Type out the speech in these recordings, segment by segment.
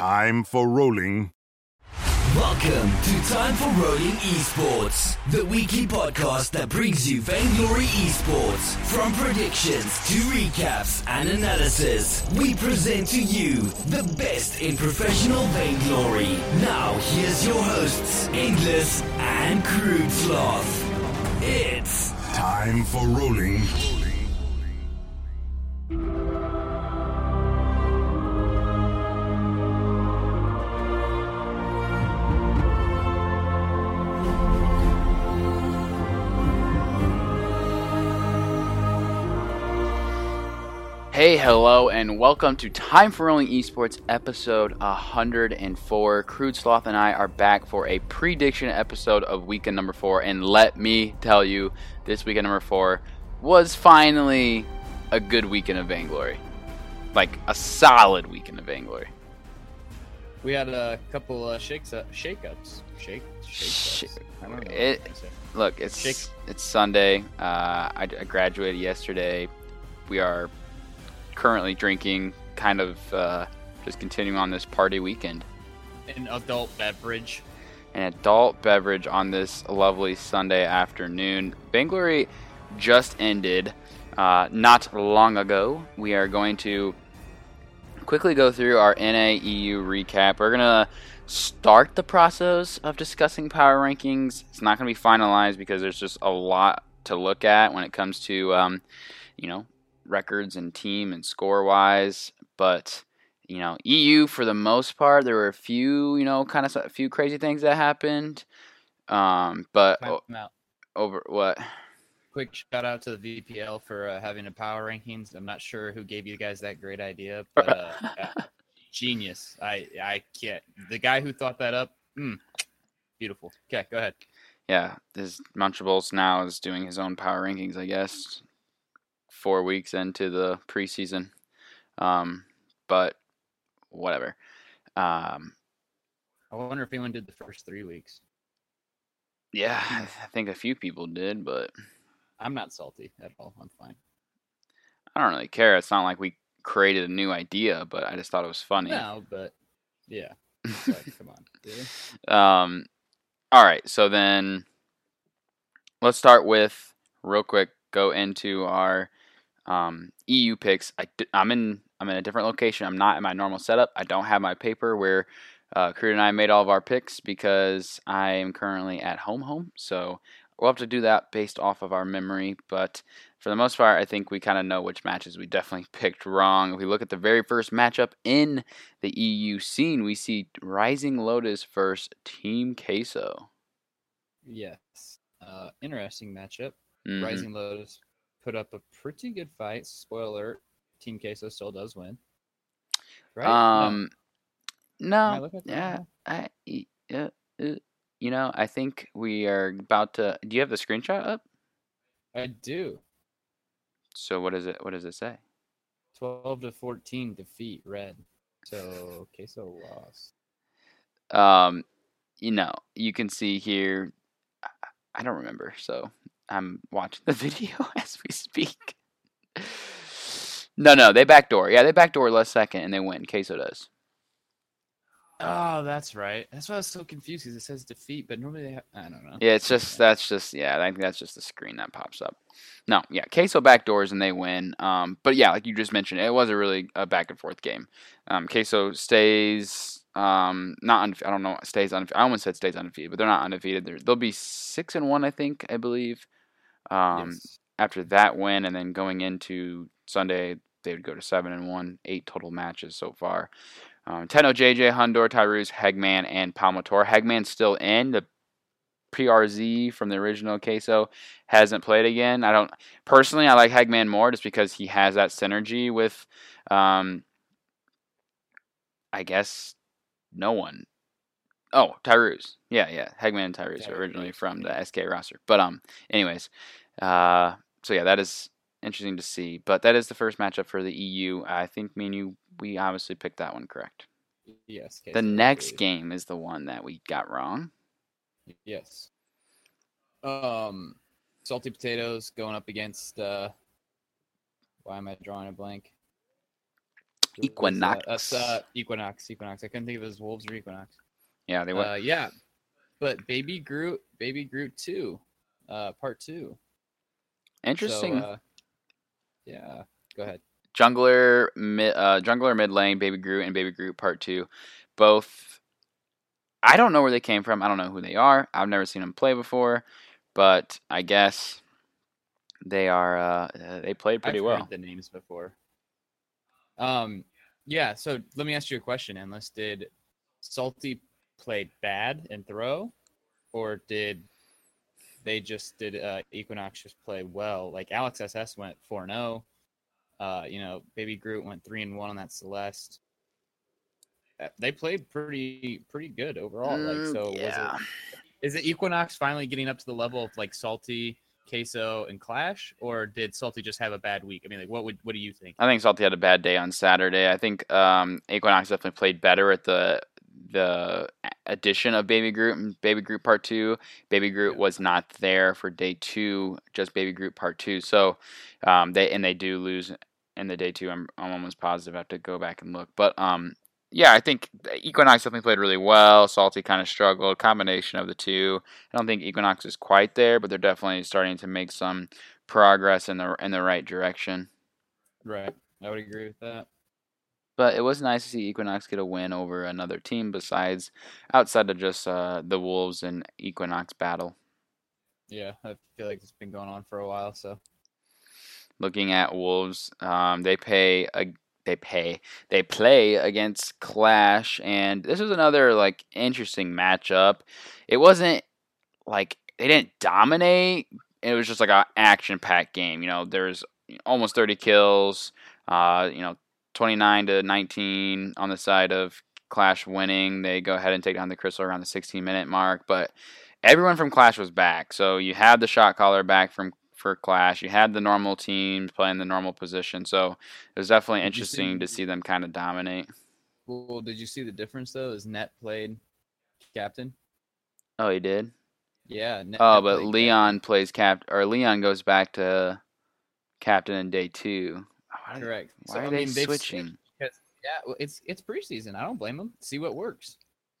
Time for rolling. Welcome to Time for Rolling Esports, the weekly podcast that brings you Vainglory Esports. From predictions to recaps and analysis, we present to you the best in professional Vainglory. Now, here's your hosts, Endless and Crude Sloth. It's Time for rolling. Hey, hello, and welcome to Time for Rolling Esports episode 104. Crude Sloth and I are back for a prediction episode of weekend number four. And let me tell you, this weekend number four was finally a good weekend of Vainglory. Like a solid weekend of Vainglory. We had a couple uh, shakes up, shake-ups. Shake, Sh- shake I don't know. it- Look, it's Shake. it's Sunday. Uh, I, I graduated yesterday. We are currently drinking, kind of uh, just continuing on this party weekend. An adult beverage. an adult beverage on this lovely Sunday afternoon. Vainglory just ended uh, not long ago. We are going to quickly go through our NAEU recap. We're going to start the process of discussing power rankings. It's not going to be finalized because there's just a lot to look at when it comes to, um, you know, records and team and score wise. But you know, EU for the most part, there were a few, you know, kind of a few crazy things that happened. Um, but o- over what? Quick shout out to the VPL for uh, having a power rankings. I'm not sure who gave you guys that great idea, but uh, yeah, genius. I I can't. The guy who thought that up, mm, beautiful. Okay, go ahead. Yeah, this Munchables now is doing his own power rankings, I guess. Four weeks into the preseason, um, but whatever. Um, I wonder if anyone did the first three weeks. yeah, I think a few people did, but I'm not salty at all. I'm fine. I don't really care. It's not like we created a new idea, but I just thought it was funny. No, but yeah. Like, come on. Really? Um, all right, so then let's start with real quick. Go into our um, EU picks. I, am in I'm in a different location. I'm not in my normal setup. I don't have my paper where uh, Crew and I made all of our picks because I am currently at home home. So we'll have to do that based off of our memory. But for the most part, I think we kind of know which matches we definitely picked wrong. If we look at the very first matchup in the EU scene, we see Rising Lotus versus Team Queso. Yes. Uh, interesting matchup. Mhm. Rising Lotus put up a pretty good fight. Spoiler Team Queso still does win. Right? No. Um, no, looking yeah? I, uh, uh, you know, I think we are about to. Do you have the screenshot up? I do. So what is it? What does it say? 12 to 14 defeat red. So Queso lost. Um, you know, you can see here. I- I don't remember, so I'm watching the video as we speak. No, no, they backdoor. Yeah, they backdoor last second and they win. Queso does. Oh, that's right. That's why I was so confused because it says defeat, but normally they have. I don't know. Yeah, it's just that's just yeah, I think that's just the screen that pops up. No, yeah, Queso backdoors and they win. Um, but yeah, like you just mentioned, it was a really a back and forth game. Um, Queso stays um not undefe- I don't know stays undefeated. I almost said stays undefeated, but they're not undefeated. They're, they'll be six and one, I think, I believe. Um, Yes. after that win, and then going into Sunday, they would go to seven and one, eight total matches so far. Um, Tenno, JJ, Hundor, Tyrus, Hegman, and Palmator. Hegman's still in. The PRZ from the original Queso hasn't played again. I don't personally. I like Hegman more just because he has that synergy with, um, I guess, no one. Oh, Tyrus. Yeah, yeah. Hegman and Tyrus are originally from the SK roster. But um, anyways, uh, so yeah, that is interesting to see. But that is the first matchup for the EU. I think me and you, we obviously picked that one correct. Yes. The next game is the one that we got wrong. Yes. Um, salty potatoes going up against. uh Why am I drawing a blank? uh, Equinox. Uh, Equinox. Equinox. I couldn't think of it as Wolves or Equinox. Yeah, they were. Uh, yeah, but Baby Groot, Baby Groot two, uh, part two. Interesting. So, uh, yeah, go ahead. Jungler, mid, uh, Jungler mid lane, Baby Groot, and Baby Groot Part Two, both. I don't know where they came from. I don't know who they are. I've never seen them play before, but I guess they are. Uh, uh, they played pretty I've well. Heard the names before. Um, yeah. So let me ask you a question. Endless, did Salty play bad and throw, or did they just did uh, Equinox just play well? Like Alex SS went four zero. Uh, you know, Baby Groot went three and one on that Celeste. Uh, They played pretty pretty good overall. like Mm, so, yeah. was it is it Equinox finally getting up to the level of like Salty, Queso, and Clash, or did Salty just have a bad week? I mean, like, what would what do you think? I think Salty had a bad day on Saturday. I think um, Equinox definitely played better at the the addition of Baby Groot and Baby Groot Part Two. Baby Groot was not there for day two, just Baby Groot Part Two. So um, they and they do lose in the day two. I'm, I'm almost positive. I have to go back and look, but um, yeah, I think Equinox definitely played really well. Salty kind of struggled. Combination of the two. I don't think Equinox is quite there, but they're definitely starting to make some progress in the in the right direction. Right, I would agree with that. But it was nice to see Equinox get a win over another team besides outside of just uh, the Wolves and Equinox battle. Yeah, I feel like it's been going on for a while. So Looking at Wolves, um, they pay a they pay they play against Clash, and this was another like interesting matchup. It wasn't like they didn't dominate. It was just like an action packed game. You know, there's almost 30 kills. Uh, you know, 29 to 19 on the side of Clash winning. They go ahead and take down the Crystal around the 16 minute mark, but everyone from Clash was back. So you had the shot caller back from for Clash. You had the normal teams playing the normal position. So it was definitely interesting to see- see them kind of dominate. well, did you see the difference though? Is Net played captain? Oh, he did. Yeah. Net, Oh, Net but Leon plays cap or Leon goes back to captain in day two. Why. Correct. why So, are I they mean, they've switching? because- yeah, well, it's it's preseason. I don't blame them. See what works.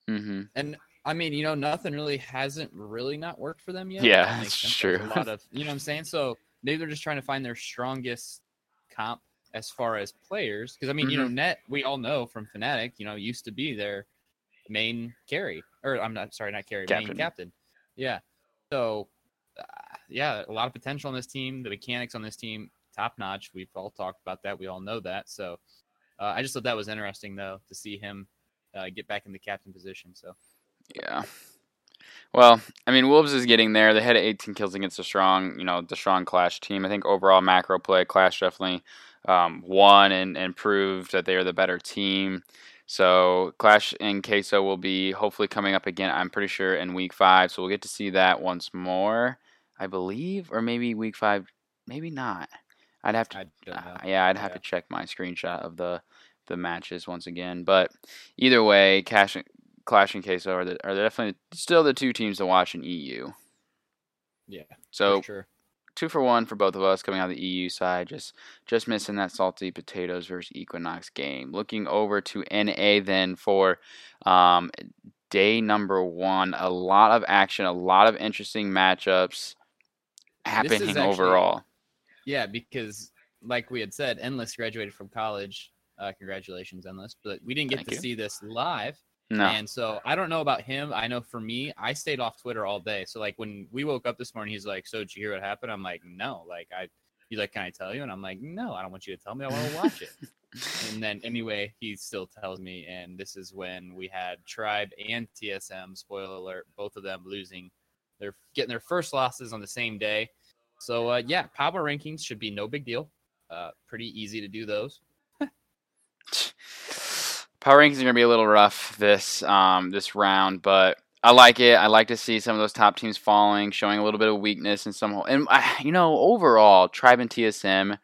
Mm-hmm. And I mean, you know, nothing really hasn't really not worked for them yet. Yeah, That that's. There's true. A lot of you know what I'm saying. So maybe they're just trying to find their strongest comp as far as players. Because I mean, you know, Mm-hmm. Net we all know from Fnatic, you know, used to be their main carry, or I'm not sorry, not carry, Captain. main captain. Yeah. So uh, yeah, a lot of potential on this team. The mechanics on this team, top notch. We've all talked about that. We all know that. So uh, I just thought that was interesting though to see him uh, get back in the captain position. So. Yeah. Well, I mean, Wolves is getting there. They had 18 kills against a strong, you know, the strong Clash team. I think overall macro play, Clash definitely um, won and, and proved that they are the better team. So Clash and Queso will be hopefully coming up again. I'm pretty sure in week five, so we'll get to see that once more, I believe, or maybe week five, maybe not. I'd have to I uh, yeah, I'd have Yeah. to check my screenshot of the the matches once again. But either way, Cash, Clash and Queso are the, are definitely still the two teams to watch in EU. Yeah. So sure. two for one for both of us coming out of the EU side. Just just missing that salty potatoes versus Equinox game. Looking over to NA then for um, day number one. A lot of action, a lot of interesting matchups happening actually- overall. Yeah, because like we had said, Endless graduated from college. Uh, congratulations, Endless. But we didn't get Thank to you. see this live. No, And so I don't know about him. I know for me, I stayed off Twitter all day. So like when we woke up this morning, he's like, "So did you hear what happened?" I'm like, "No." Like I, he's like, "Can I tell you?" And I'm like, "No, I don't want you to tell me. I want to watch it." and then anyway, he still tells me, and this is when we had Tribe and TSM. Spoiler alert: both of them losing. They're getting their first losses on the same day. So uh, yeah, power rankings should be no big deal. Uh, pretty easy to do those. Power rankings are gonna be a little rough this um this round, but I like it. I like to see some of those top teams falling, showing a little bit of weakness in some. And uh, you know, overall, Tribe and TSM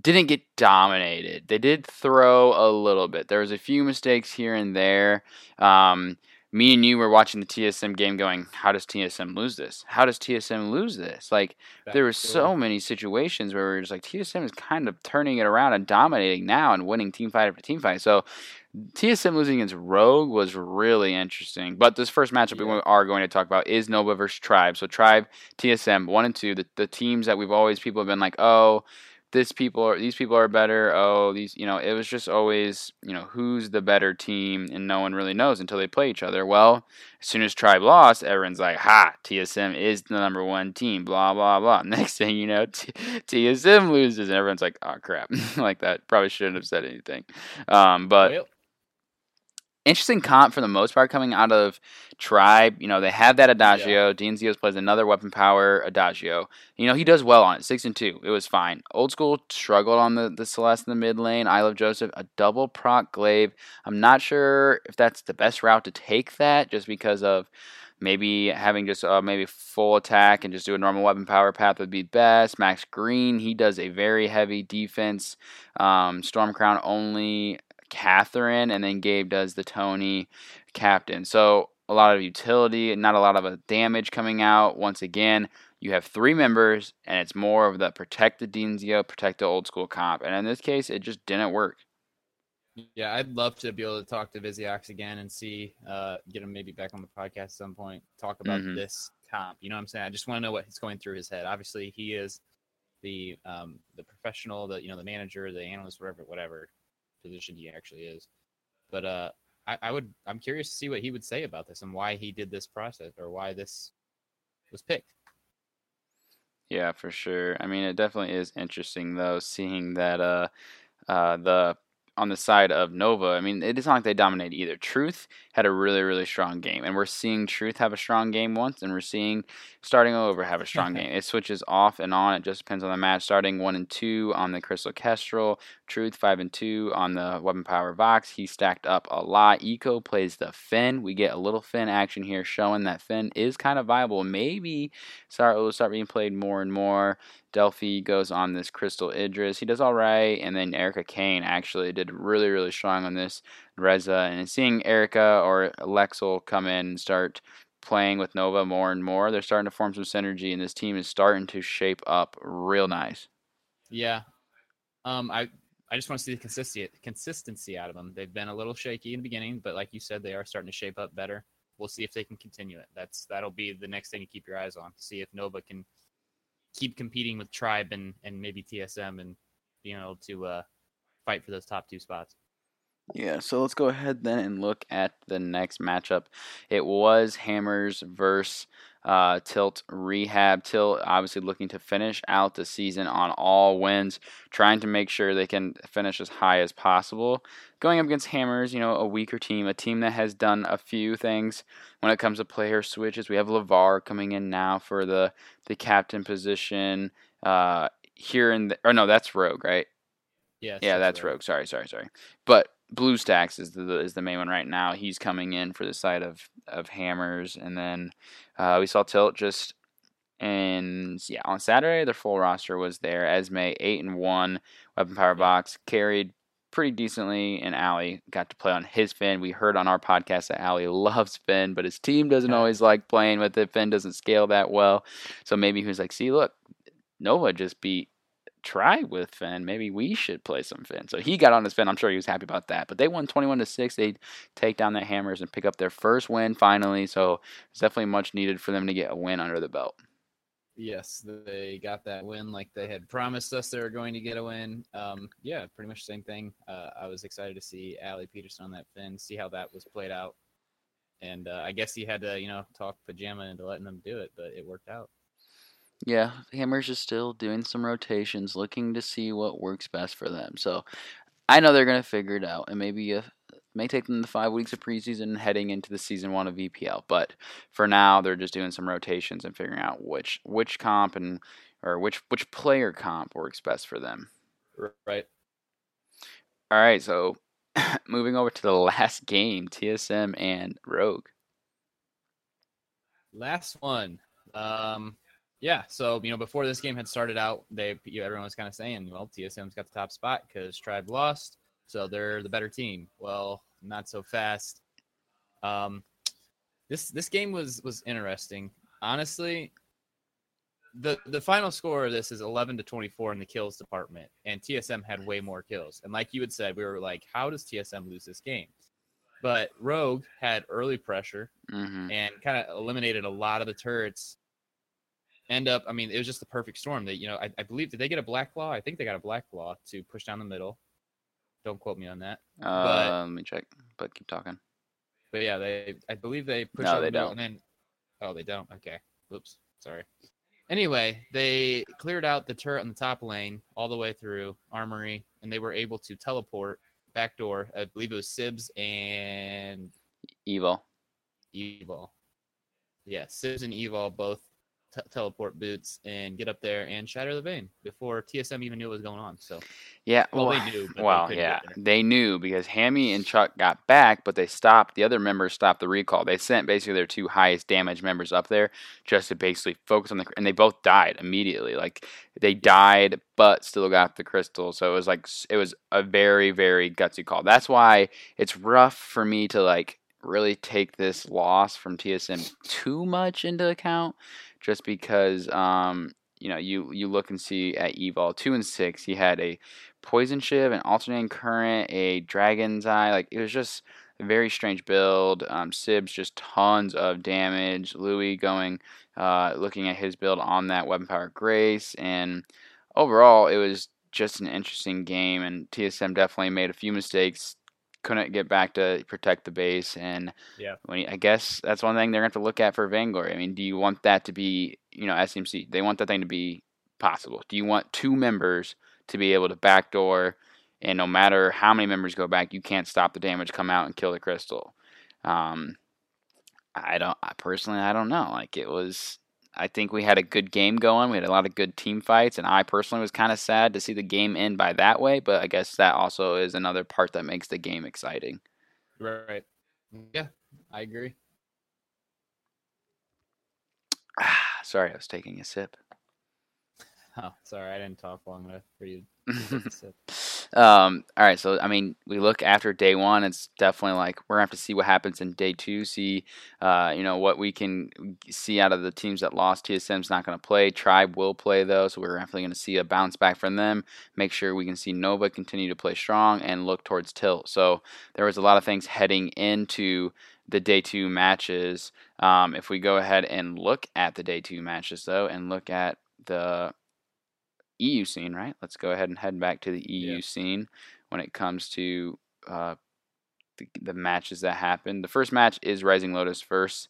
didn't get dominated. They did throw a little bit. There was a few mistakes here and there. Um, me and you were watching the TSM game going, how does TSM lose this? How does TSM lose this? Like there were so many situations where we are just like TSM is kind of turning it around and dominating now and winning team fight after team fight. So TSM losing against Rogue was really interesting. But this first matchup yeah. we are going to talk about is Nova versus Tribe. So Tribe, TSM, one and two, the, the teams that we've always people have been like, oh, this people are these people are better. Oh, these you know, it was just always, you know, who's the better team and no one really knows until they play each other. Well, as soon as Tribe lost, everyone's like, ha, TSM is the number one team, blah blah blah. Next thing you know, T- TSM loses and everyone's like, oh crap. like that. Probably shouldn't have said anything. Um, but well, interesting comp for the most part coming out of Tribe. You know, they have that Adagio. Yeah. Dean Zios plays another weapon power Adagio. You know, he does well on it. Six and two. It was fine. Old school struggled on the, the Celeste in the mid lane. I love Joseph. A double proc glaive. I'm not sure if that's the best route to take that just because of maybe having just uh, maybe full attack and just do a normal weapon power path would be best. Max Green, he does a very heavy defense. Um, Storm Crown only Catherine, and then Gabe does the Tony captain. So a lot of utility, not a lot of a damage coming out. Once again, you have three members, and it's more of the protect the Denzio, protect the old school comp. And in this case, it just didn't work. Yeah, I'd love to be able to talk to Viziox again and see, uh, get him maybe back on the podcast at some point, talk about mm-hmm. this comp. You know what I'm saying? I just want to know what's going through his head. Obviously, he is the um, the professional, the you know the manager, the analyst, whatever, whatever position he actually is. But uh, I, I would I'm curious to see what he would say about this and why he did this process or why this was picked. Yeah, for sure. I mean, it definitely is interesting though, seeing that uh, uh, the on the side of Nova, I mean, it is not like they dominate either. Truth had a really, really strong game, and we're seeing Truth have a strong game once, and we're seeing Starting Over have a strong game. It switches off and on. It just depends on the match. Starting one and two on the Crystal Kestrel, Truth five and two on the Weapon Power Vox. He stacked up a lot. Eco plays the Phinn. We get a little Phinn action here, showing that Phinn is kind of viable. Maybe start will start being played more and more. Delphi goes on this Crystal Idris. He does all right. And then Erica Kane actually did really, really strong on this Reza. And seeing Erica or Lexel come in and start playing with Nova more and more, they're starting to form some synergy. And this team is starting to shape up real nice. Yeah. Um, I I just want to see the consistency consistency out of them. They've been a little shaky in the beginning, but like you said, they are starting to shape up better. We'll see if they can continue it. That's that'll be the next thing to keep your eyes on. To see if Nova can keep competing with Tribe and and maybe TSM and being able to uh, fight for those top two spots. Yeah, so let's go ahead then and look at the next matchup. It was Hammers versus uh, Tilt Rehab. Tilt obviously looking to finish out the season on all wins, trying to make sure they can finish as high as possible. Going up against Hammers, you know, a weaker team, a team that has done a few things when it comes to player switches. We have LeVar coming in now for the the captain position. Uh, here in the, or no, that's Rogue, right? Yeah, yeah, that's Rogue. Rogue. Sorry, sorry, sorry. But BlueStacks is the is the main one right now. He's coming in for the side of of Hammers, and then uh, we saw Tilt just and yeah on Saturday their full roster was there. Esme eight and one, Weapon Power Vox carried pretty decently, and Ali got to play on his Phinn. We heard on our podcast that Ali loves Phinn, but his team doesn't always like playing with it. Phinn doesn't scale that well, so maybe he was like, "See, look, Nova just beat try with Phinn. Maybe we should play some Phinn. So he got on his Phinn. I'm sure he was happy about that. But they won 21 to six. They take down the Hammers and pick up their first win finally. So it's definitely much needed for them to get a win under the belt. Yes, they got that win like they had promised us they were going to get a win. Um, yeah, pretty much the same thing. Uh, I was excited to see Ali Peterson on that Phinn, see how that was played out. And uh, I guess he had to, you know, talk pajama into letting them do it, but it worked out. Yeah, Hammers is still doing some rotations, looking to see what works best for them. So I know they're going to figure it out, and maybe it may take them the five weeks of preseason heading into the season one of VPL. But for now, they're just doing some rotations and figuring out which which comp and or which which player comp works best for them. Right. All right. So moving over to the last game, TSM and Rogue. Last one. Um, yeah, so you know, before this game had started out, they you everyone was kind of saying, well, TSM's got the top spot because Tribe lost, so they're the better team. Well, not so fast. Um, this this game was was interesting. Honestly, the the final score of this is 11 to 24 in the kills department, and TSM had way more kills. And like you had said, we were like, how does TSM lose this game? But Rogue had early pressure hmm and kind of eliminated a lot of the turrets. End up, I mean, it was just the perfect storm. That you know, I, I believe did they get a black claw? I think they got a black claw to push down the middle. Don't quote me on that. Uh, let me check. But keep talking. But yeah, they I believe they push No, out they the middle don't. and then oh they don't. Okay. Oops. Sorry. Anyway, they cleared out the turret on the top lane all the way through armory, and they were able to teleport back door. I believe it was Sibs and Evil. Evil. Yeah, Sibs and Evil both t- teleport boots and get up there and shatter the vein before TSM even knew what was going on. So Yeah. Well, Well, they knew, but they well, yeah, they knew because Hammy and Chuck got back, but they stopped. The other members stopped the recall. They sent basically their two highest damage members up there just to basically focus on the, and they both died immediately. Like they died, but still got the crystal. So it was like it was a very very gutsy call. That's why it's rough for me to like really take this loss from TSM too much into account, just because um you know you you look and see at Evol two and six he had a poison shiv, an alternating current, a dragon's eye. Like it was just a very strange build. Um, Sibs just tons of damage. Louis going, uh, looking at his build on that weapon power grace, and overall it was just an interesting game. And TSM definitely made a few mistakes. Couldn't get back to protect the base, and Yeah. you- I guess that's one thing they're gonna have to look at for Vainglory. I mean, do you want that to be, you know, SMC? They want that thing to be possible. Do you want two members to be able to backdoor, and no matter how many members go back, you can't stop the damage come out and kill the crystal? Um, I don't. I personally, I don't know. Like it was. I think we had a good game going. We had a lot of good team fights, and I personally was kind of sad to see the game end by that way. But I guess that also is another part that makes the game exciting. right. Yeah, I agree. Sorry, I was taking a sip. Oh, sorry, I didn't talk long enough for you. um, all right, so I mean, we look after day one. It's definitely like we're gonna have to see what happens in day two. See, uh, you know, what we can see out of the teams that lost. TSM's not gonna play. Tribe will play though, so we're definitely gonna see a bounce back from them. Make sure we can see Nova continue to play strong and look towards Tilt. So there was a lot of things heading into the day two matches. Um, if we go ahead and look at the day two matches though, and look at the EU scene, right? Let's go ahead and head back to the EU Yeah. scene when it comes to uh, the, the matches that happened. The first match is Rising Lotus versus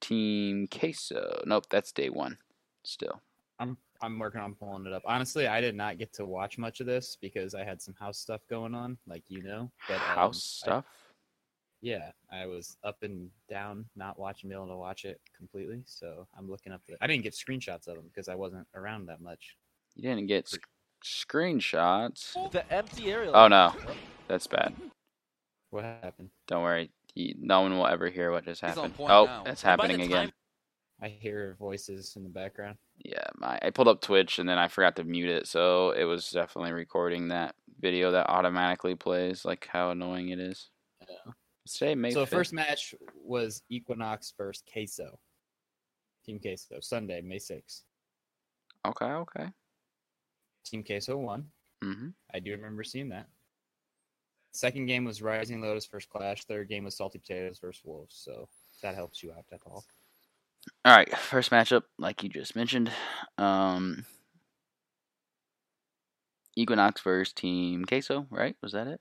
Team Queso. Nope, that's day one still. I'm I'm working on pulling it up. Honestly, I did not get to watch much of this because I had some house stuff going on, like you know. But um, House I- stuff. yeah, I was up and down, not watching, being able to watch it completely. So I'm looking up. The, I didn't get screenshots of them because I wasn't around that much. You didn't get sc- screenshots. The empty area. Oh no, that's bad. What happened? Don't worry. You, no one will ever hear what just happened. Oh, now. that's And by the happening again. I hear voices in the background. Yeah, my I pulled up Twitch and then I forgot to mute it, so it was definitely recording that video that automatically plays. Like how annoying it is. Yeah. Say May. so the 5th. first match was Equinox versus Queso. Team Queso, Sunday, May 6th. Okay, okay. Team Queso won. hmm I do remember seeing that. Second game was Rising Lotus versus Clash. Third game was Salty Potatoes versus Wolves. So that helps you out at all. All right, first matchup, like you just mentioned, um, Equinox versus Team Queso, right? Was that it?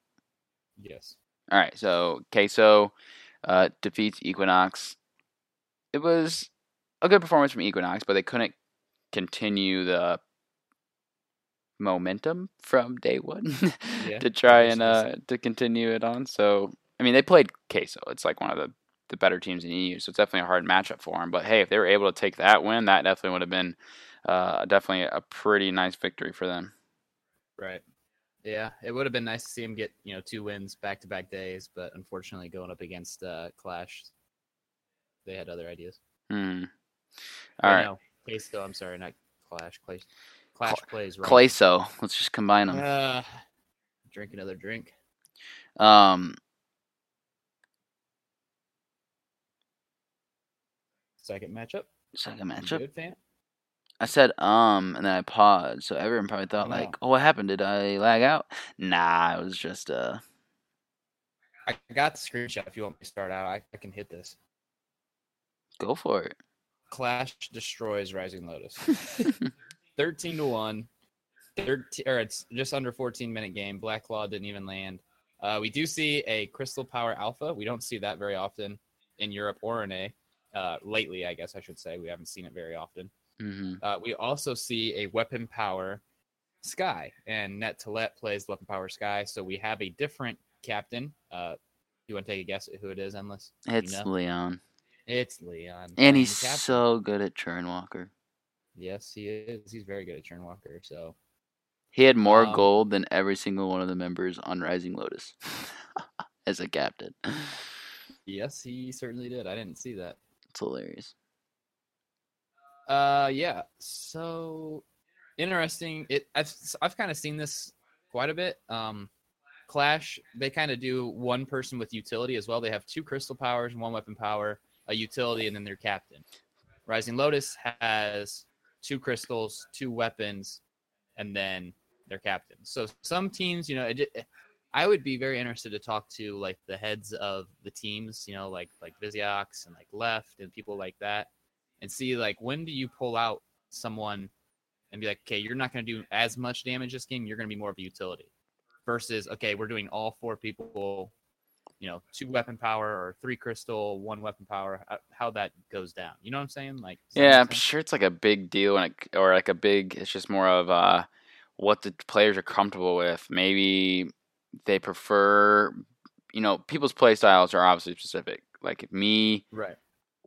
Yes. All right, so Queso uh, defeats Equinox. It was a good performance from Equinox, but they couldn't continue the momentum from day one Yeah, to try and uh, to continue it on. So, I mean, they played Queso. It's like one of the, the better teams in EU, so it's definitely a hard matchup for them. But hey, if they were able to take that win, that definitely would have been uh, definitely a pretty nice victory for them. Right. Yeah, it would have been nice to see him get you know two wins back to back days, but unfortunately, going up against uh, Clash, they had other ideas. Hmm. All right, No, Queso. I'm sorry, not Clash. Clash, Clash plays right. Clayso. Let's just combine them. Uh, drink another drink. Um, Second matchup. Second matchup. Good fan. I said um, and then I paused, so everyone probably thought Oh, like, no. "Oh, what happened? Did I lag out?" Nah, it was just uh. I got the screenshot. If you want me to start out, I, I can hit this. Go for it. Clash destroys Rising Lotus. 13 to 1 13 or it's just under 14 minute game. Black claw didn't even land. Uh, we do see a crystal power alpha. We don't see that very often in europe or in a uh, lately i guess i should say. We haven't seen it very often. Hmm uh, we also see a weapon power Skye and net to let plays weapon power Skye so we have a different captain. Uh, you want to take a guess at who it is endless? You It's know? Leon, it's leon. And he's captain. so good at Churnwalker. Yes he is he's very good at Churnwalker so He had more Um, gold than every single one of the members on Rising Lotus as a captain. Yes, he certainly did. I didn't see that. It's hilarious. Uh, yeah. So interesting. It I've I've kind of seen this quite a bit. Um, Clash they kind of do one person with utility as well. They have two crystal powers, one weapon power, a utility, and then their captain. Rising Lotus has two crystals, two weapons, and then their captain. So some teams, you know, it, I would be very interested to talk to like the heads of the teams, you know, like like Viziox and like Left and people like that, and see like when do you pull out someone and be like, okay, you're not going to do as much damage this game. You're going to be more of a utility versus okay, we're doing all four people, you know, two weapon power or three crystal, one weapon power. How, that goes down. You know what I'm saying? Like, Yeah, I'm sure it's like a big deal, and it, or like a big. It's just more of uh, what the players are comfortable with. Maybe they prefer, you know, people's play styles are obviously specific. Like if me, right.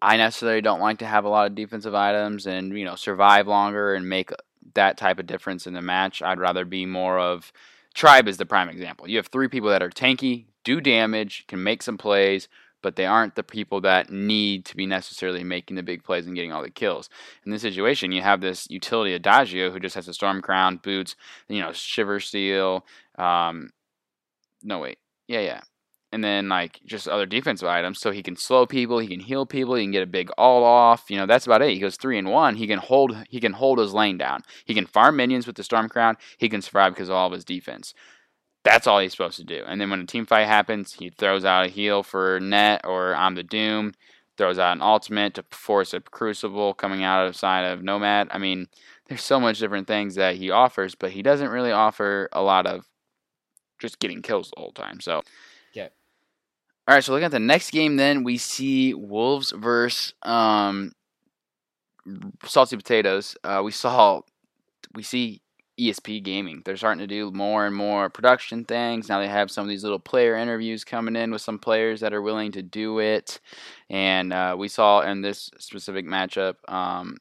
I necessarily don't like to have a lot of defensive items and you know survive longer and make that type of difference in the match. I'd rather be more of tribe is the prime example. You have three people that are tanky, do damage, can make some plays, but they aren't the people that need to be necessarily making the big plays and getting all the kills. In this situation, you have this utility Adagio who just has a storm crown, boots, you know, shiver steel. Um, no wait, yeah, yeah and then like just other defensive items so he can slow people he can heal people he can get a big all off you know that's about it he goes three and one he can hold he can hold his lane down he can farm minions with the storm crown he can survive because of all of his defense that's all he's supposed to do and then when a team fight happens he throws out a heal for net or i'm the doom throws out an ultimate to force a crucible coming out of side of nomad i mean there's so much different things that he offers but he doesn't really offer a lot of just getting kills the whole time so yeah. all right, so looking at the next game, then we see Wolves versus um, Salty Potatoes. Uh, we saw, we see ESP Gaming. They're starting to do more and more production things. Now they have some of these little player interviews coming in with some players that are willing to do it. And uh, we saw in this specific matchup, um,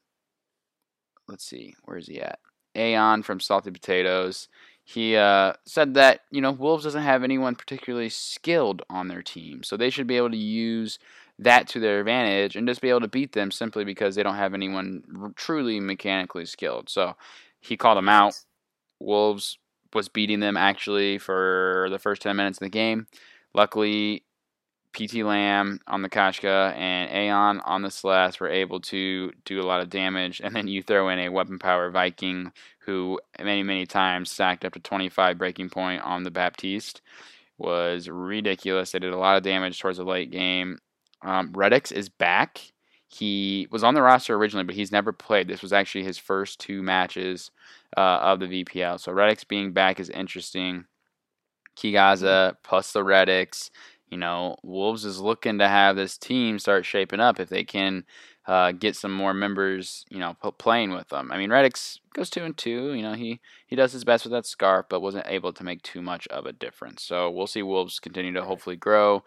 let's see, where is he at? Aeon from Salty Potatoes he uh, said that you know Wolves doesn't have anyone particularly skilled on their team, so they should be able to use that to their advantage and just be able to beat them simply because they don't have anyone truly mechanically skilled. So he called them out. Wolves was beating them actually for the first ten minutes of the game. Luckily, PT Lamb on the Koshka and Aeon on the Celeste were able to do a lot of damage. And then you throw in a weapon power Viking who many, many times sacked up to 25 breaking point on the Baptiste. Was ridiculous. They did a lot of damage towards the late game. Um, Redix is back. He was on the roster originally, but he's never played. This was actually his first two matches uh, of the VPL. So Redix being back is interesting. Kigaza plus the Redix. You know, Wolves is looking to have this team start shaping up if they can uh, get some more members, you know, p- playing with them. I mean, Redix goes two and two. You know, he he does his best with that Skaarf, but wasn't able to make too much of a difference. So we'll see Wolves continue to hopefully grow.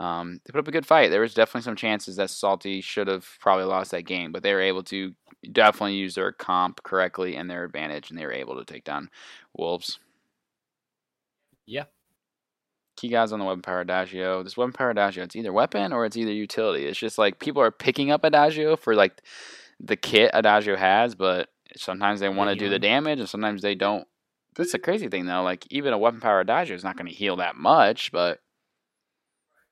Um, they put up a good fight. There was definitely some chances that Salty should have probably lost that game, but they were able to definitely use their comp correctly and their advantage, and they were able to take down Wolves. Yeah. Kigaza on the weapon power Adagio. This weapon power Adagio, it's either weapon or it's either utility. It's just like people are picking up Adagio for like the kit Adagio has, but sometimes they want to do the damage and sometimes they don't. That's a crazy thing though. Like even a weapon power Adagio is not going to heal that much, but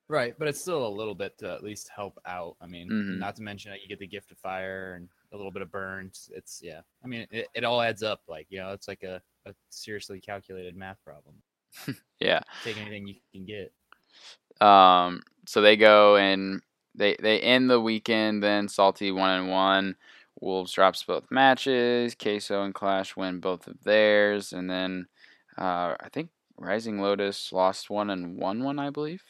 Right, but it's still a little bit to at least help out. I mean, Mhm. not to mention that you get the gift of fire and a little bit of burns. It's yeah. I mean, it, it all adds up. Like you know, it's like a, a seriously calculated math problem. Yeah. Take anything you can get. Um, so they go and they they end the weekend. Then Salty one and one. Wolves drops both matches. Queso and Clash win both of theirs, and then uh, I think Rising Lotus lost one and won one. I believe.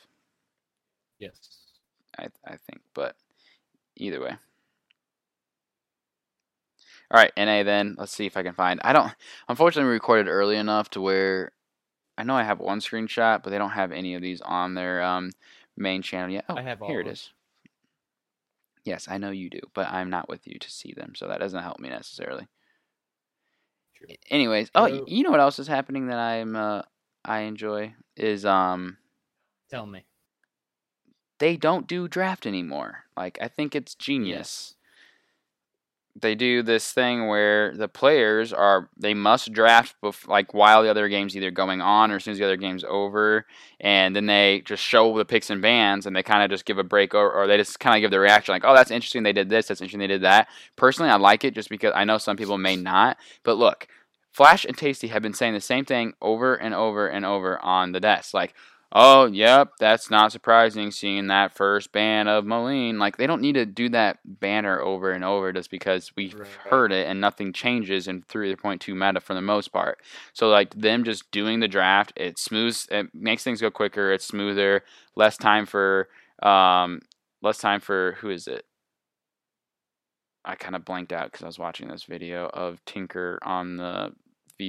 Yes. I I think, but either way. All right, NA then. Let's see if I can find. I don't. Unfortunately, we recorded early enough to where I know I have one screenshot, but they don't have any of these on their um, main channel yet. Oh, I have all here it is. Yes, I know you do, but I'm not with you to see them, so that doesn't help me necessarily. True. Anyways, oh, you know what else is happening that I'm uh, I enjoy is um Tell me. they don't do draft anymore. Like I think it's genius. They do this thing where the players are they must draft bef- like while the other game's either going on or as soon as the other game's over, and then they just show the picks and bans and they kind of just give a break or, or they just kind of give their reaction like, oh, that's interesting. They did this. That's interesting. They did that. Personally, I like it just because I know some people may not. But look, Flash and Tasty have been saying the same thing over and over and over on the desk. Like, oh, yep, that's not surprising seeing that first ban of Malene. Like, they don't need to do that banner over and over just because we've Right. heard it and nothing changes in 3.2 meta for the most part. So, like, them just doing the draft, it smooths, it makes things go quicker, it's smoother, less time for, um, less time for, who is it? I kind of blanked out because I was watching this video of Tinker on the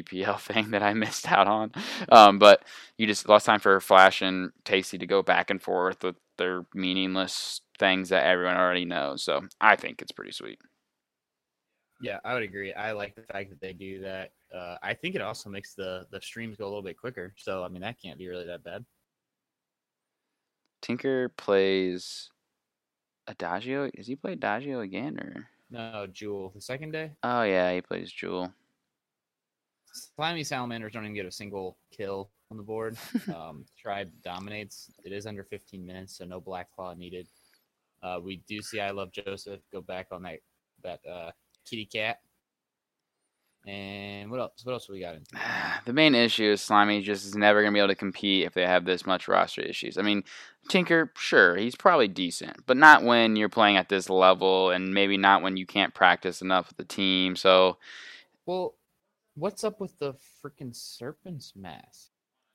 VPL thing that I missed out on. Um, but you just lost time for Flash and Tasty to go back and forth with their meaningless things that everyone already knows. So I think it's pretty sweet. Yeah, I would agree. I like the fact that they do that. Uh, I think it also makes the the streams go a little bit quicker. So I mean, that can't be really that bad. Tinker plays Adagio. Is he play Adagio again or? No, Joule. The second day, Oh yeah, he plays Joule. Slimy salamanders don't even get a single kill on the board. um, tribe dominates. It is under 15 minutes, so no black claw needed. Uh, we do see I love Joseph go back on that that uh, kitty cat. And what else? What else we got? In? the main issue is Slimy just is never going to be able to compete if they have this much roster issues. I mean, Tinker, sure, he's probably decent, but not when you're playing at this level and maybe not when you can't practice enough with the team. So, Well, what's up with the freaking serpent's mask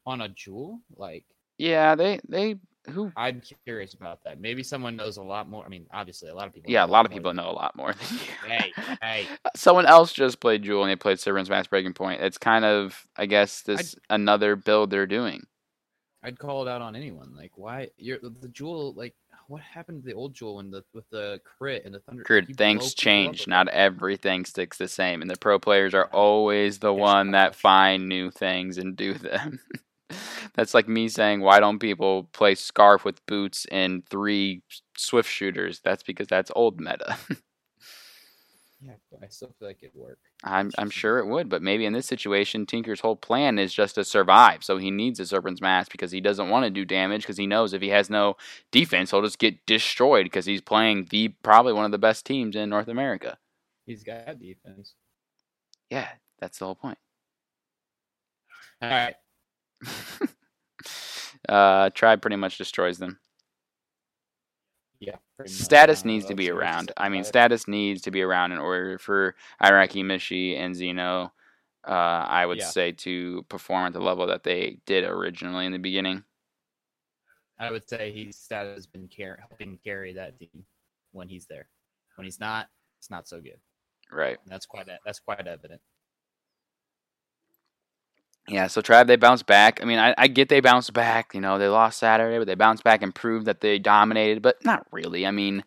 on a Joule? Like, yeah, they they who I'm curious about that. Maybe someone knows a lot more. I mean, obviously, a lot of people. yeah, a lot of people know a lot more. Hey, hey, Someone else just played Joule and they played Serpent's Mask Breaking Point. It's kind of, I guess, this another build they're doing. I'd call it out on anyone. Like, why you're the Joule? Like, what happened to the old Joule and the with the crit and the thunder? Blow things change. Not everything sticks the same, and the pro players are always the one that find new things and do them. That's like me saying, why don't people play Skaarf with boots and three Swift shooters? That's because that's old meta. Yeah, but I still feel like it'd work. I'm I'm sure it would, but maybe in this situation, Tinker's whole plan is just to survive. So he needs a Serpent's Mask because he doesn't want to do damage because he knows if he has no defense, he'll just get destroyed because he's playing the probably one of the best teams in North America. He's got defense. Yeah, that's the whole point. All right. uh, Tribe pretty much destroys them. Yeah. pretty much. Status needs to be around. I mean, status needs to be around in order for Iraqi Mishi and Zeno, uh, I would Yeah. say, to perform at the level that they did originally in the beginning. I would say he's status has been car- helping carry that team when he's there. When he's not, it's not so good. Right. And that's quite that's quite evident. Yeah, so Tribe, they bounced back. I mean, I, I get they bounced back. You know, they lost Saturday, but they bounced back and proved that they dominated, but not really. I mean,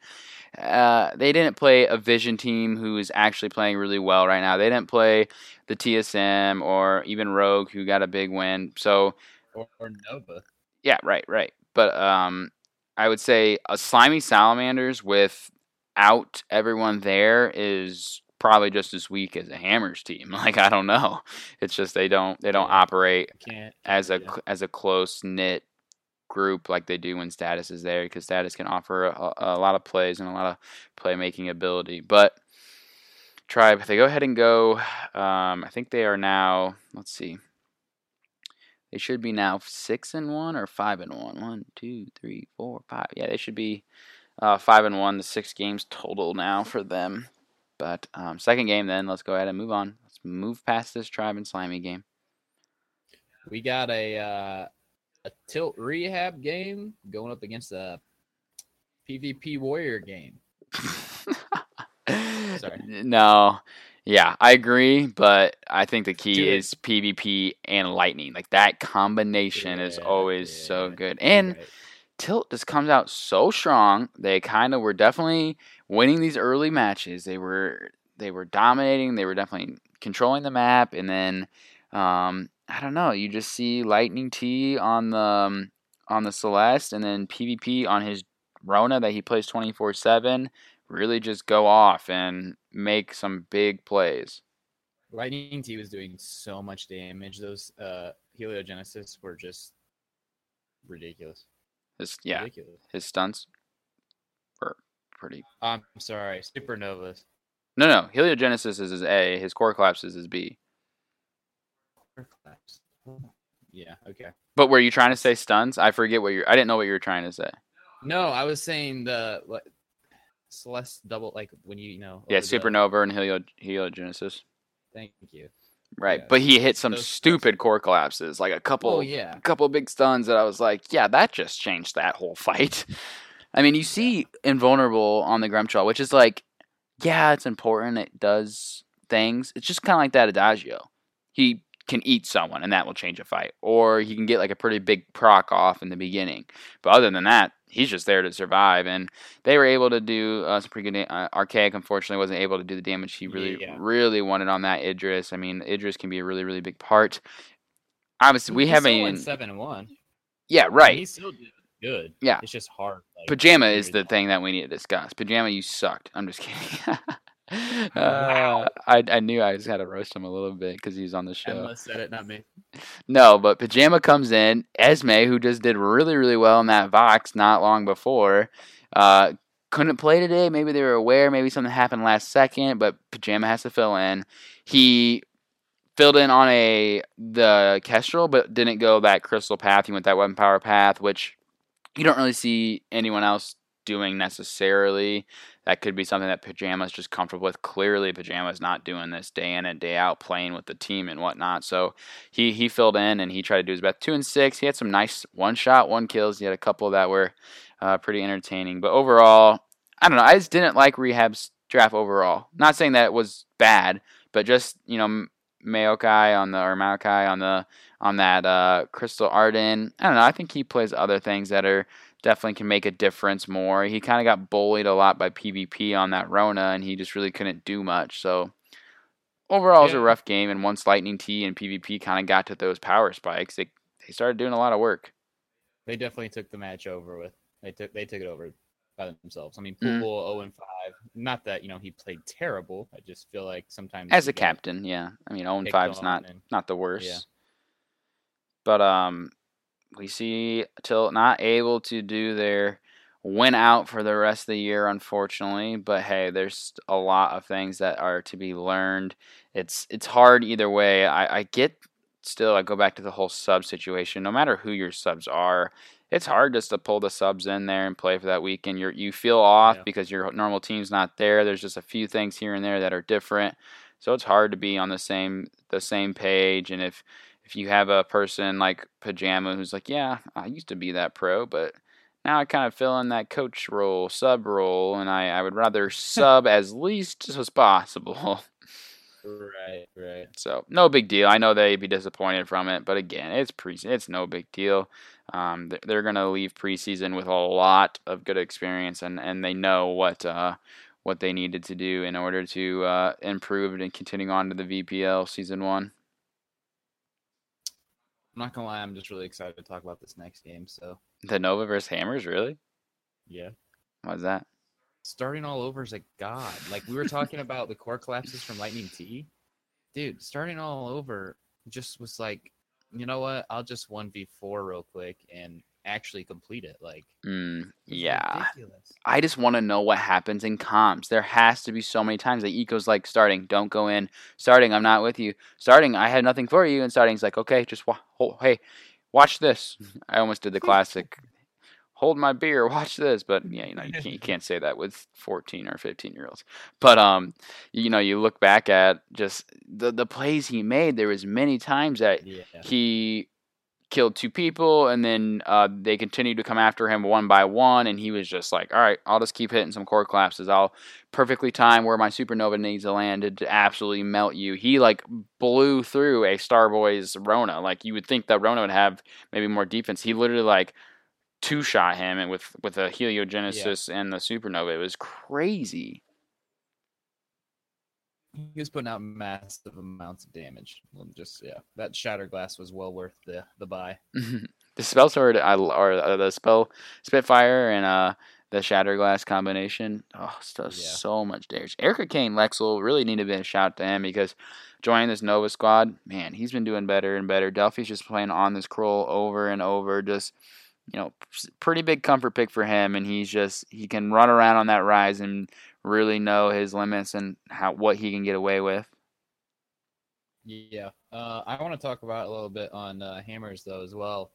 uh, they didn't play a Vision team who is actually playing really well right now. They didn't play the TSM or even Rogue, who got a big win. So, Or, or Nova. yeah, right, right. But um, I would say a slimy salamanders without everyone there is probably just as weak as a hammers team. Like I don't know. It's just they don't they don't operate can't as a yeah. as a close knit group like they do when status is there because status can offer a, a lot of plays and a lot of playmaking ability. But Tribe, if they go ahead and go. Um, I think they are now. Let's see. They should be now six and one or five and one. One, two, three, four, five. Yeah, they should be uh, five and one. The six games total now for them. But um, second game, then let's go ahead and move on. Let's move past this Tribe and Slimy game. We got a uh, a tilt rehab game going up against a PvP warrior game. Sorry. No. Yeah, I agree, but I think the key it. is PvP and lightning. Like that combination is Yeah, always so good. And right. Tilt just comes out so strong. They kind of were definitely winning these early matches. They were they were dominating. They were definitely controlling the map. And then um, I don't know. You just see Lightning T on the um, on the Celeste, and then PvP on his Rona that he plays twenty four seven. Really just go off and make some big plays. Lightning T was doing so much damage. Those uh, heliogenesis were just ridiculous. His yeah, Ridiculous. his stunts were pretty. I'm sorry, supernovas. No, no, heliogenesis is his A. His core collapse is his B. Yeah. Okay. But were you trying to say stuns? I forget what you're. I didn't know what you were trying to say. No, I was saying the what, Celeste double like when you you know. Yeah, over the- supernova and helio heliogenesis. Thank you. Right, Yeah. but he hit some stupid core collapses, like a couple, Oh yeah. couple big stuns that I was like, yeah, that just changed that whole fight. I mean, you see invulnerable on the Grumpjaw, which is like, yeah, it's important. It does things. It's just kind of like that adagio. He can eat someone, and that will change a fight, or he can get like a pretty big proc off in the beginning. But other than that, he's just there to survive. And they were able to do uh, some pretty good. Uh, Archaic, unfortunately, wasn't able to do the damage he really, Yeah. really wanted on that Idris. I mean, Idris can be a really, really big part. Obviously, we He haven't even. seven and one. Yeah, I mean, right. He still good. Yeah. It's just hard. Like, Pajama is the thing that we need to discuss. Pajama, you sucked. I'm just kidding. uh, Wow. I, I knew I just had to roast him a little bit because he was on the show. Emma said it, not me. No, but Pajama comes in. Esme, who just did really, really well in that Vox not long before, uh, couldn't play today. Maybe they were aware. Maybe something happened last second, but Pajama has to fill in. He filled in on a the Kestrel, but didn't go that crystal path. He went that weapon power path, which you don't really see anyone else doing necessarily. That could be something that Pajama's just comfortable with. Clearly, Pajama's not doing this day in and day out, playing with the team and whatnot. So he he filled in and he tried to do his best. Two and six. He had some nice one shot, one kills. He had a couple that were uh, pretty entertaining. But overall, I don't know. I just didn't like Rehab's draft overall. Not saying that it was bad, but just you know, Maokai on the or Maokai on the on that uh, Crystal Ardan. I don't know. I think he plays other things that are definitely can make a difference more. He kind of got bullied a lot by PvP on that Rona, and he just really couldn't do much. So overall, it was a rough game. And once Lightning T and PvP kind of got to those power spikes, they they started doing a lot of work. They definitely took the match over with. They took they took it over by themselves. I mean, Mhm. Poole 0 and 5. Not that, you know, he played terrible. I just feel like sometimes As a captain, yeah. I mean, 0 and 5 is not and- not the worst. Yeah. But um, we see Tilt not able to do their win out for the rest of the year, unfortunately. But hey, there's a lot of things that are to be learned. It's it's hard either way. I, I get still. I go back to the whole sub situation. No matter who your subs are, it's hard just to pull the subs in there and play for that weekend. You you feel off Yeah. because your normal team's not there. There's just a few things here and there that are different. So it's hard to be on the same the same page. And if if you have a person like Pajama who's like, yeah, I used to be that pro, but now I kind of fill in that coach role, sub role, and I, I would rather sub as least as possible. Right, right. So no big deal. I know they'd be disappointed from it, but again, it's pre it's no big deal. Um, they're, they're gonna leave preseason with a lot of good experience, and, and they know what uh, what they needed to do in order to uh, improve and continue on to the VPL season one. I'm not gonna lie, I'm just really excited to talk about this next game. So The Nova versus Hammers, really? yeah. Why's that? Starting all over is a god. Like we were talking about the core collapses from Lightning T. Dude, starting all over just was like, you know what? I'll just one v four real quick and actually complete it. Like, Mm, yeah. ridiculous. I just want to know what happens in comps. There has to be so many times that Eco's like starting, don't go in. Starting, I'm not with you. Starting, I had nothing for you. And starting's like, okay, just wa- hold, hey, watch this. I almost did the classic, hold my beer, watch this. But yeah, you know, you can't, you can't say that with 14 or 15 year olds. But um, you know, you look back at just the the plays he made. There was many times that Yeah. he killed two people and then uh, they continued to come after him one by one and he was just like all right i'll just keep hitting some core collapses. I'll perfectly time where my supernova needs to land to absolutely melt you. He like blew through a starboy's rona. Like you would think that rona would have maybe more defense. He literally like two shot him and with with a heliogenesis and the supernova. It was crazy He was putting out massive amounts of damage. Just yeah, that shatter glass was well worth the the buy. the spell sword I, or uh, the spell spitfire and uh the shatterglass combination oh it does Yeah. so much damage erica kane lexel really need to be a shout to him because joining this nova squad man he's been doing better and better delphi's just playing on this scroll over and over just you know pretty big comfort pick for him and he's just he can run around on that rise and really know his limits and how what he can get away with Yeah. Uh, I want to talk about a little bit on uh, hammers though as well.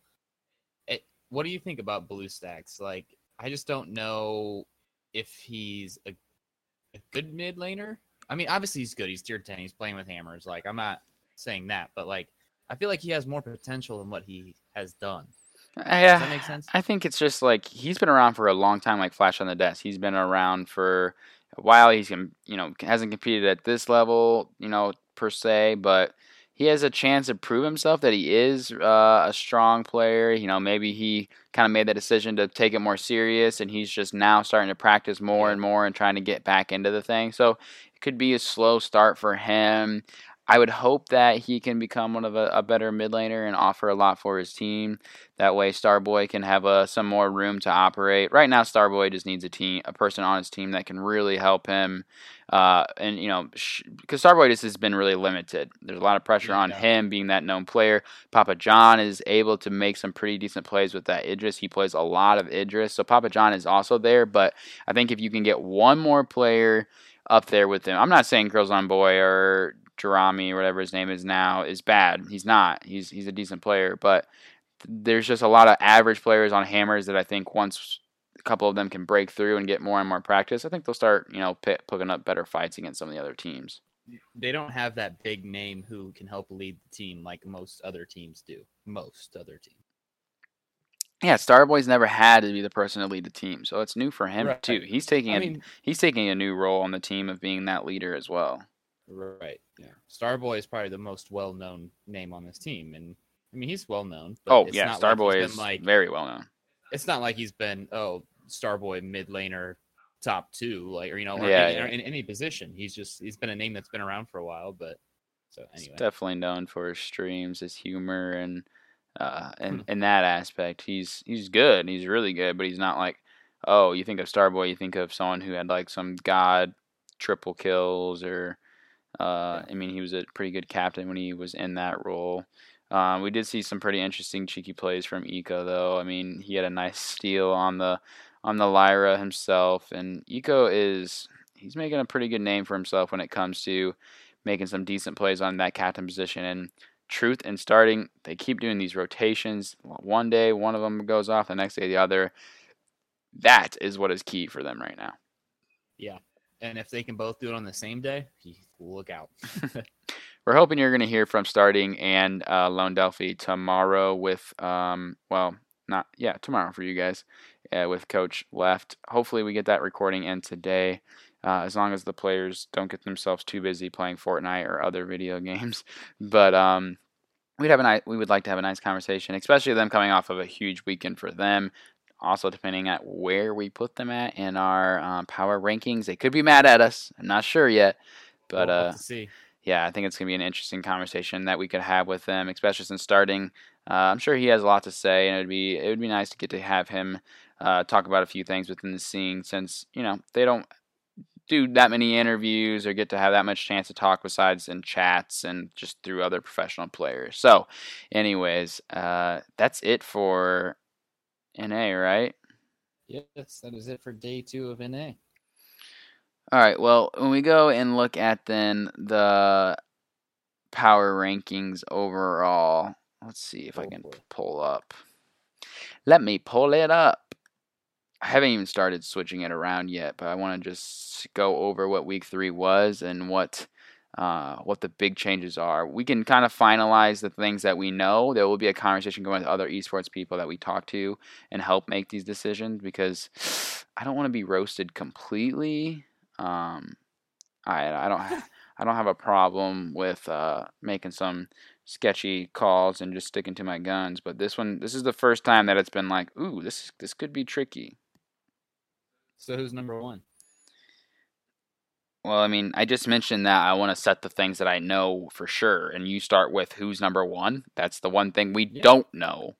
It, what do you think about blue stacks? Like, I just don't know if he's a, a good mid laner. I mean, obviously he's good. He's tier ten. He's playing with hammers. Like, I'm not saying that, but like, I feel like he has more potential than what he has done. yeah Does that make sense? I think it's just like he's been around for a long time, like Flash on the Desk. He's been around for while. He's you know hasn't competed at this level, you know per se, but he has a chance to prove himself that he is uh, a strong player. You know, maybe he kind of made that decision to take it more serious, and he's just now starting to practice more and more and trying to get back into the thing. So it could be a slow start for him. I would hope that he can become one of a, a better mid laner and offer a lot for his team. That way, Starboy can have uh, some more room to operate. Right now, Starboy just needs a team, a person on his team that can really help him. Uh, and you know, sh- because Starboy just has been really limited. There's a lot of pressure on Yeah. him being that known player. Papa John is able to make some pretty decent plays with that Idris. He plays a lot of Idris, so Papa John is also there. But I think if you can get one more player up there with him, I'm not saying Girls on Boy or Jerami or whatever his name is now is bad. He's not. He's he's a decent player, but there's just a lot of average players on hammers that I think once a couple of them can break through and get more and more practice, I think they'll start, you know, pi picking up better fights against some of the other teams. They don't have that big name who can help lead the team like most other teams do. Most other teams. Yeah, Starboy's never had to be the person to lead the team, so it's new for him Right. too. He's taking I a, mean, he's taking a new role on the team of being that leader as well. Right. Yeah. Starboy is probably the most well-known name on this team, and I mean he's well-known. But Oh it's yeah, not like Starboy is like very well known. it's not like he's been oh Starboy mid laner top two like or you know or Yeah, any, yeah. or in any position. He's just he's been a name that's been around for a while. But so He's anyway, definitely known for his streams, his humor, and uh, and Hmm. in that aspect, he's he's good. He's really good, but he's not like oh, you think of Starboy, you think of someone who had like some god triple kills or. Uh, I mean, he was a pretty good captain when he was in that role. Um, we did see some pretty interesting cheeky plays from Eco, though. I mean, he had a nice steal on the on the Lyra himself, and Eco is he's making a pretty good name for himself when it comes to making some decent plays on that captain position. And truth and starting, they keep doing these rotations. One day one of them goes off, the next day the other. That is what is key for them right now. yeah. And if they can both do it on the same day, look out. We're hoping you're going to hear from starting and uh, Lone Delphi tomorrow with, um, well, not, yeah, tomorrow for you guys uh, with Coach Left. Hopefully, we get that recording in today. Uh, as long as the players don't get themselves too busy playing Fortnite or other video games, but um, we'd have a nice, we would like to have a nice conversation, especially them coming off of a huge weekend for them. Also, depending at where we put them at in our um, power rankings, they could be mad at us. I'm not sure yet, but We'll uh, to see. yeah, I think it's going to be an interesting conversation that we could have with him, especially since starting. Uh, I'm sure he has a lot to say, and it'd be it would be nice to get to have him uh, talk about a few things within the scene, since you know they don't do that many interviews or get to have that much chance to talk besides in chats and just through other professional players. So, anyways, uh, that's it for NA, right? Yes, that is it for day two of NA. All right. Well, when we go and look at then the power rankings overall, let's see if I Oh, can boy. pull up. Let me pull it up. I haven't even started switching it around yet, but I want to just go over what week three was and what uh, what the big changes are. We can kind of finalize the things that we know. There will be a conversation going with other esports people that we talk to and help make these decisions because I don't want to be roasted completely. Um, I I don't ha- I don't have a problem with uh, making some sketchy calls and just sticking to my guns, but this one this is the first time that it's been like, ooh, this this could be tricky. So who's number one? Well, I mean, I just mentioned that I want to set the things that I know for sure, and you start with who's number one. That's the one thing we Yeah. don't know.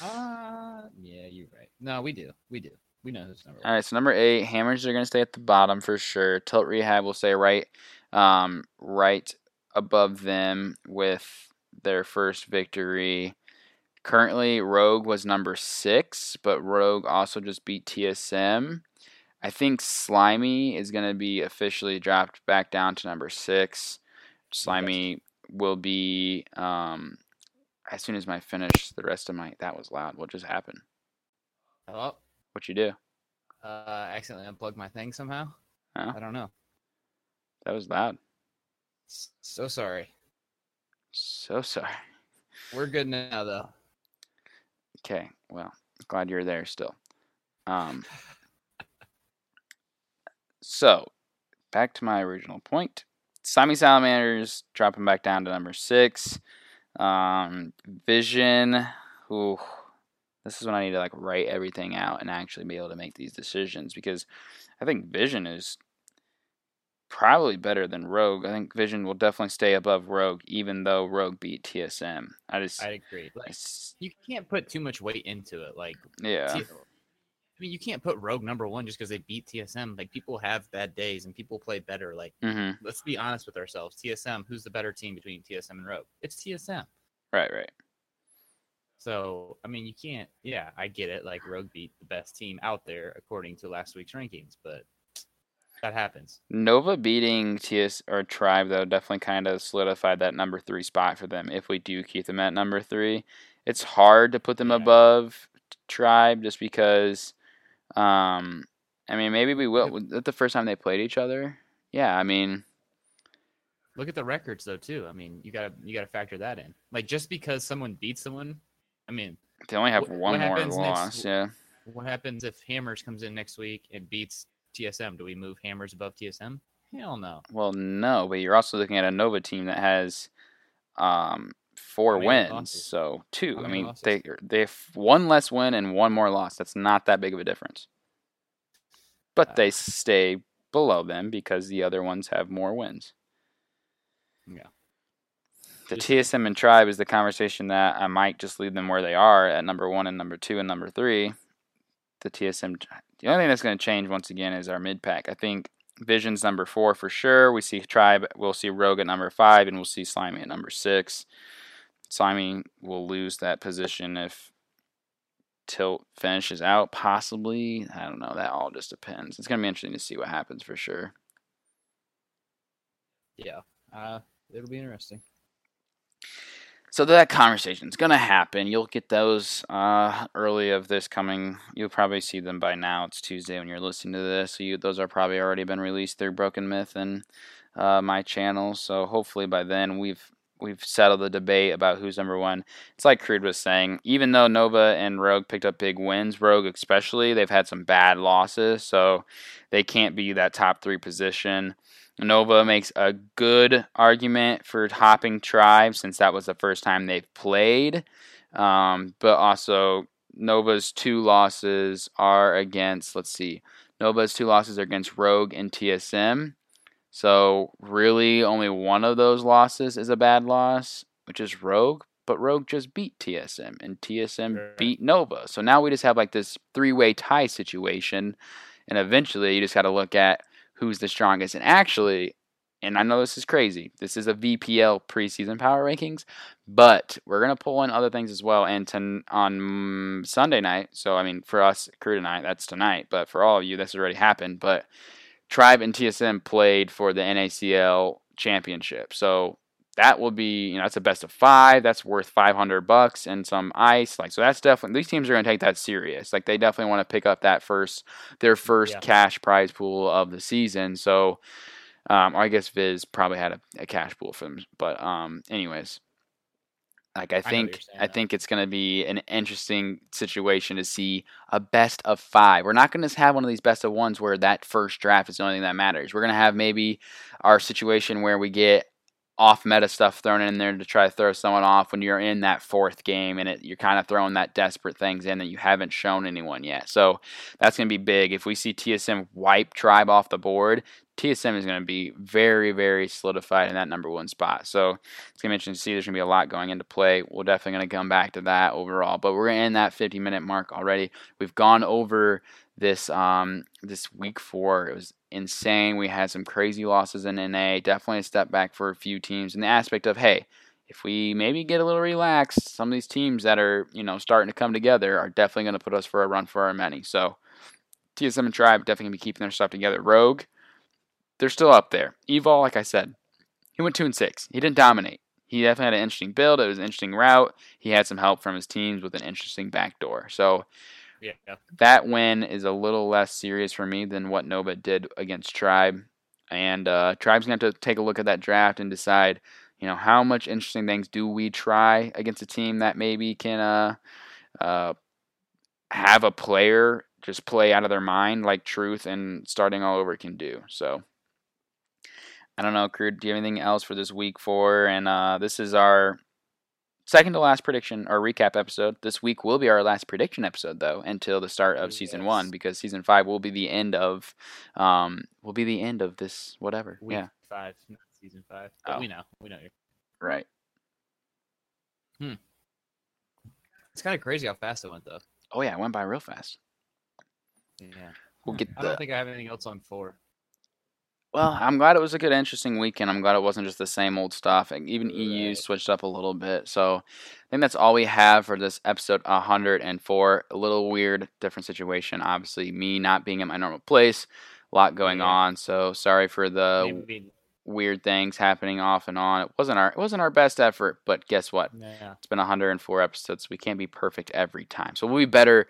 Ah, yeah, you're right. No, we do. We do. We know who's number All one. right, so number eight, Hammers are going to stay at the bottom for sure. Tilt Rehab will stay right, um, right above them with their first victory. Currently, Rogue was number six, but Rogue also just beat TSM. I think Slimy is going to be officially dropped back down to number six. Slimy will be um, as soon as my finish the rest of my. That was loud. What just happened? Oh, What you do? uh, accidentally unplugged my thing somehow. Oh. I don't know. That was loud. So sorry. So sorry. We're good now, though. Okay, well, glad you're there still. Um, so, back to my original point. Slimy Salamanders dropping back down to number six. Um, Vision, who this is when I need to like write everything out and actually be able to make these decisions because I think Vision is probably better than Rogue. I think Vision will definitely stay above Rogue, even though Rogue beat TSM. I just, I agree. Like, it's- you can't put too much weight into it. Like, yeah. T- I mean, you can't put Rogue number one just because they beat TSM. Like, people have bad days and people play better. Like, hmm let's be honest with ourselves. TSM, who's the better team between TSM and Rogue? It's TSM. Right, right. So, I mean, you can't. Yeah, I get it. Like, Rogue beat the best team out there according to last week's rankings, but that happens. Nova beating TS or Tribe though definitely kind of solidified that number three spot for them. If we do keep them at number three, it's hard to put them Yeah. above Tribe just because. Um, I mean, maybe we will. Was that the first time they played each other? Yeah, I mean, Look at the records though, too. I mean, you gotta you gotta factor that in. Like, just because someone beats someone, I mean, they only have one more next loss. Yeah, what happens if Hammers comes in next week and beats TSM? Do we move Hammers above TSM? Hell no. well, no, but you're also looking at a Nova team that has um four wins, losses? so two. I mean, losses? they they have one less win and one more loss. That's not that big of a difference. But Uh, they stay below them because the other ones have more wins. Yeah. The TSM and Tribe is the conversation that I might just leave them where they are at number one and number two and number three. The TSM, the only thing that's going to change once again is our mid pack. I think Vision's number four for sure. We see Tribe, we'll see Rogue at number five, and we'll see Slimy at number six. Slimy will lose that position if Tilt finishes out, possibly. I don't know. That all just depends. It's going to be interesting to see what happens for sure. Yeah. Uh, it'll be interesting. So that conversation is gonna happen. You'll get those uh, early of this coming. You'll probably see them by now. It's Tuesday when you're listening to this. So you, those are probably already been released through Broken Myth and uh, my channel. So hopefully by then we've we've settled the debate about who's number one. It's like Creed was saying. Even though Nova and Rogue picked up big wins, Rogue especially, they've had some bad losses, so they can't be that top three position. Nova makes a good argument for hopping Tribe since that was the first time they've played. Um, but also, Nova's two losses are against, let's see, Nova's two losses are against Rogue and TSM. So, really, only one of those losses is a bad loss, which is Rogue. But Rogue just beat TSM, and TSM Right. beat Nova. So now we just have like this three way tie situation. And eventually, you just got to look at who's the strongest. And actually, and I know this is crazy. This is a VPL preseason power rankings, but we're gonna pull in other things as well. And to, on Sunday night, so I mean for us crew tonight, that's tonight. But for all of you, this already happened. But Tribe and TSM played for the NACL championship, so that will be you know that's a best of five. That's worth five hundred bucks and some ice. Like so, that's definitely these teams are gonna take that serious. Like they definitely want to pick up that first their first Yeah. cash prize pool of the season. So. Um, I guess Viz probably had a, a cash pool for them, but um, anyways, like I think saying, I think it's going to be an interesting situation to see a best of five. We're not going to have one of these best of ones where that first draft is the only thing that matters. We're going to have maybe our situation where we get off meta stuff thrown in there to try to throw someone off when you're in that fourth game and it, you're kind of throwing that desperate things in that you haven't shown anyone yet. So that's going to be big. If we see TSM wipe Tribe off the board, TSM is going to be very, very solidified in that number one spot. So it's going to be interesting to see. There's going to be a lot going into play. We're definitely going to come back to that overall. But we're in that 50 minute mark already. We've gone over this um this week four. It was insane. We had some crazy losses in NA. Definitely a step back for a few teams in the aspect of hey, if we maybe get a little relaxed, some of these teams that are you know starting to come together are definitely going to put us for a run for our money. So TSM and Tribe definitely be keeping their stuff together. Rogue, they're still up there. Evol, like I said, he went two and six. He didn't dominate. He definitely had an interesting build. It was an interesting route. He had some help from his teams with an interesting backdoor. So Yeah. that win is a little less serious for me than what Nova did against Tribe. And uh, Tribe's going to have to take a look at that draft and decide, you know, how much interesting things do we try against a team that maybe can uh, uh, have a player just play out of their mind like Truth and starting all over can do. So I don't know, Crew. Do you have anything else for this week four? And uh, this is our second to last prediction or recap episode. This week will be our last prediction episode though until the start of season one because season five will be the end of um will be the end of this whatever. Week Yeah, five, not season five. But Oh. we know. We know. You're... right. It's kind of crazy how fast it went, though. Oh yeah, it went by real fast. Yeah. We'll get I don't think I have anything else on four. Well, I'm glad it was a good, interesting weekend. I'm glad it wasn't just the same old stuff. And even EU Right. switched up a little bit. So I think that's all we have for this episode 104. A little weird, different situation. Obviously, me not being in my normal place, a lot going Yeah. on. So sorry for the Maybe. weird things happening off and on. It wasn't our it wasn't our best effort, but guess what? Yeah. It's been 104 episodes. We can't be perfect every time. So we'll be better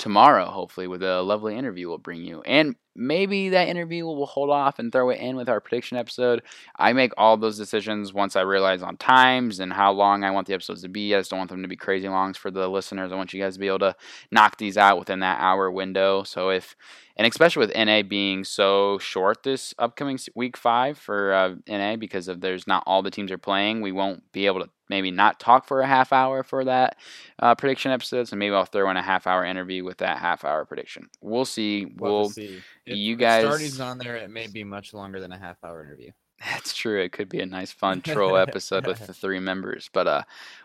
tomorrow, hopefully, with a lovely interview we'll bring you. And maybe that interview we'll hold off and throw it in with our prediction episode. I make all those decisions once I realize on times and how long I want the episodes to be. I just don't want them to be crazy longs for the listeners. I want you guys to be able to knock these out within that hour window. So if and especially with NA being so short this upcoming week five for uh, NA because of there's not all the teams are playing, we won't be able to maybe not talk for a half hour for that uh, prediction episode. So maybe I'll throw in a half hour interview with that half hour prediction. We'll see. We'll, We'll. see. If, you guys- Stardy's on there, it may be much longer than a half hour interview. That's true. It could be a nice, fun troll episode with the three members. But uh,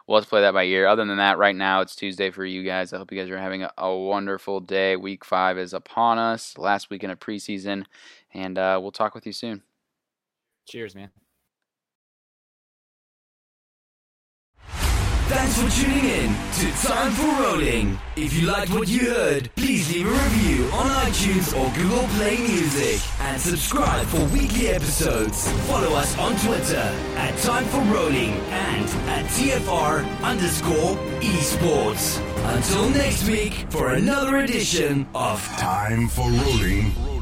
we'll to play that by ear. Other than that, right now it's Tuesday for you guys. I hope you guys are having a, a wonderful day. Week five is upon us. Last weekend of preseason, and uh, we'll talk with you soon. Cheers, man. Thanks for tuning in to Time for Rolling. If you liked what you heard, please leave a review on iTunes or Google Play Music and subscribe for weekly episodes. Follow us on Twitter at Time for Rolling and at TFR underscore esports. Until next week for another edition of Time for rolling